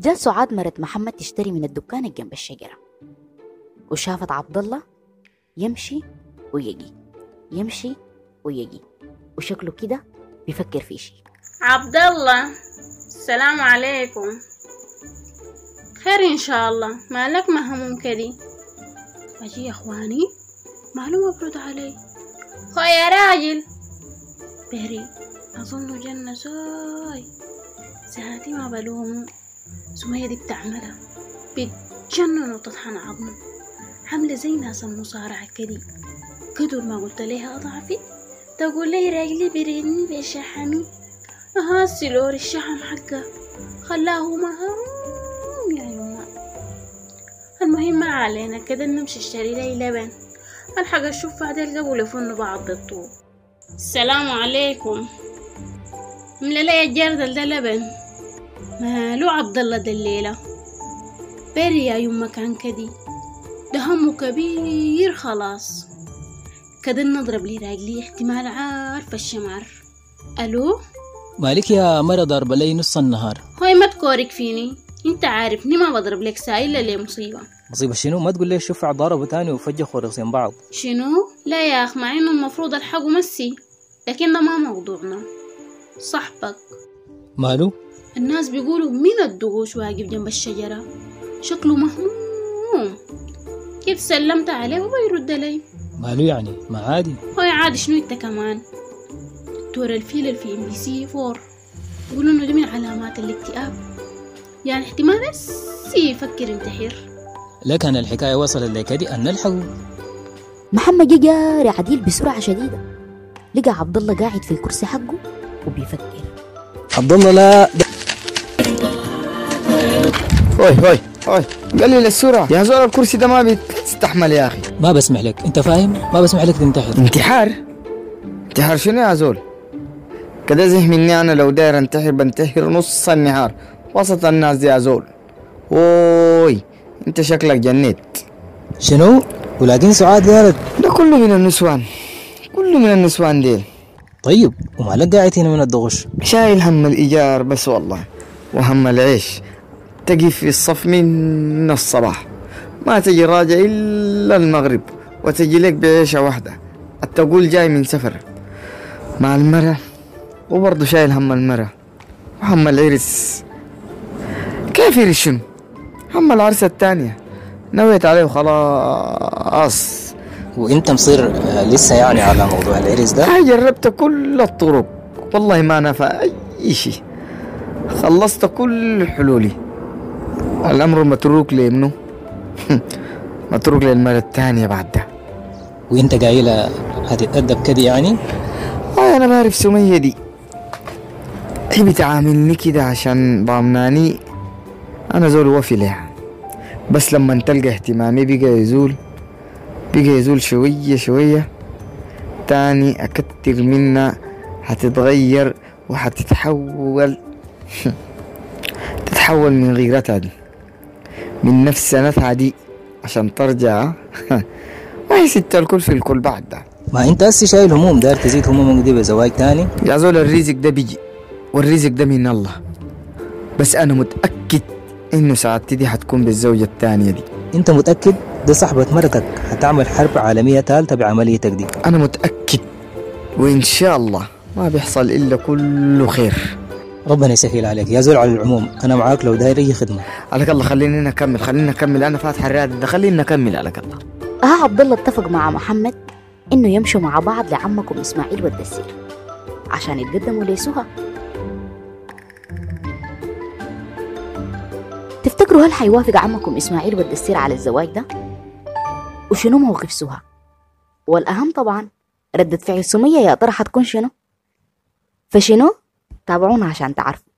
جات سعاد مرت محمد تشتري من الدكان اللي جنب الشجرة. وشافت عبد الله يمشي ويجي يمشي ويجي وشكله كده بيفكر في شيء. عبد الله السلام عليكم. خير إن شاء الله. مالك مهموم كدي أجي يا إخواني معلومة برد علي خو يا راجل. بهري. أظن جنة زاي. ساعتي ما بلومه سمية دي بتعملها. بتجنن وتطحن عظمه عاملة زي ناس المصارعة كدي كدر ما قلت ليها أضعفي. تقول لي راجلي بريدني بشحمي. أها السلور الشحم حقه. خلاه مهروم يا يما المهم ما علينا كده نمشي اشتري لي لبن. ألحق أشوف بعد القبل يفنوا بعض بالطوب السلام عليكم. ملا لي الجردل ده لبن مالو عبد الله ده الليلة بري يا يما كان كدي. ده همه كبير خلاص. كده نضرب لي راجلي احتمال عارف الشمار. ألو؟ مالك يا مرة ضاربة لي نص النهار. هاي ما تكورك فيني. انت عارفني ما بضرب لك ساي إلا ليه مصيبة. مصيبة شنو؟ ما تقول لي شوف ضربوا تاني وفجخوا راسين بعض شنو؟ لا يا أخ مع إنه المفروض ألحقه مسي. لكن ده ما موضوعنا. صاحبك. ماله الناس بيقولوا مين الدغوش واقف جنب الشجرة؟ شكله مهموم. كيف سلمت عليه وما يرد لي ماله يعني؟ ما عادي. هاي عادي شنو انت كمان؟ دكتور الفيل في MBC 4 يقولوا إنه ده من علامات الاكتئاب. يعني احتمال بس يفكر ينتحر. لكن الحكاية وصلت لكدي أن نلحقه. محمد جاري عديل بسرعة شديدة. لقى عبد الله قاعد في الكرسي حقه وبيفكر. عبد الله لا. هوي هوي هوي. قلل السرعة يا زول الكرسي ده ما بيستحمل يا أخي. ما بسمح لك. أنت فاهم؟ ما بسمح لك تنتحر. انتحار؟ انتحار شنو يا زول؟ كده زه مني أنا لو داير انتحر بنتحر نص النهار. وسط الناس دي يا زول. اوي أنت شكلك جنيت. شنو؟ ولكن سعاد قالت ده كله من النسوان. كله من النسوان ديل. طيب ومالك قاعد هنا من الدغش. شايل هم الإيجار بس والله وهم العيش. تجي في الصف من الصباح. ما تجي راجع إلا المغرب وتجي لك بعيشة واحدة. التقول جاي من سفر. مع المرة وبرضه شايل هم المرة وهم العرس. كيف يرس شنو هم العرسة التانية نويت عليه وخلاص. وانت مصير آه، لسه يعني على موضوع العرس ده؟ أنا جربت كل الطرق. والله ما نفع أي شيء. خلصت كل حلولي. الأمر متروك لمنه متروك للمرة الثانية بعد ده وانت قايلة هتتأدب كده يعني؟ آه أنا بعرف سمية دي. هي بتعاملني كده عشان ضامناني أنا زول وفي لها. بس لما تلقى اهتمامي بقى يزول بقى يزول شوية شوية. تاني أكتر منها هتتغير وهتتحول تتحول من غيرتها دي. من نفس سنتها دي عشان ترجع. ما هي ست الكل في الكل بعد ده. ما انت هسه شايل هموم داير تزيد همومك دي بزواج تاني؟ يا زول الرزق ده بيجي والرزق ده من الله. بس أنا متأكد إنه سعادتي دي حتكون بالزوجة التانية دي. انت متأكد؟ دي صاحبة مرتك هتعمل حرب عالمية ثالثة بعمليتك دي أنا متأكد وإن شاء الله ما بيحصل إلا كله خير. ربنا يسهل عليك. يا زول على العموم أنا معاك لو داير أي خدمة. عليك الله خليني نكمل خليني نكمل أنا فاتح الرياض ده خليني نكمل عليك الله. ها عبد الله اتفق مع محمد إنه يمشوا مع بعض لعمكم إسماعيل والدسير عشان يتقدموا لسهى تفتكروا هل حيوافق عمكم إسماعيل والدسير على الزواج ده؟ وشنو موقف سهى؟ والأهم طبعا ردة فعل سمية يا ترى حتكون شنو؟ فشنو؟ تابعونا عشان تعرفوا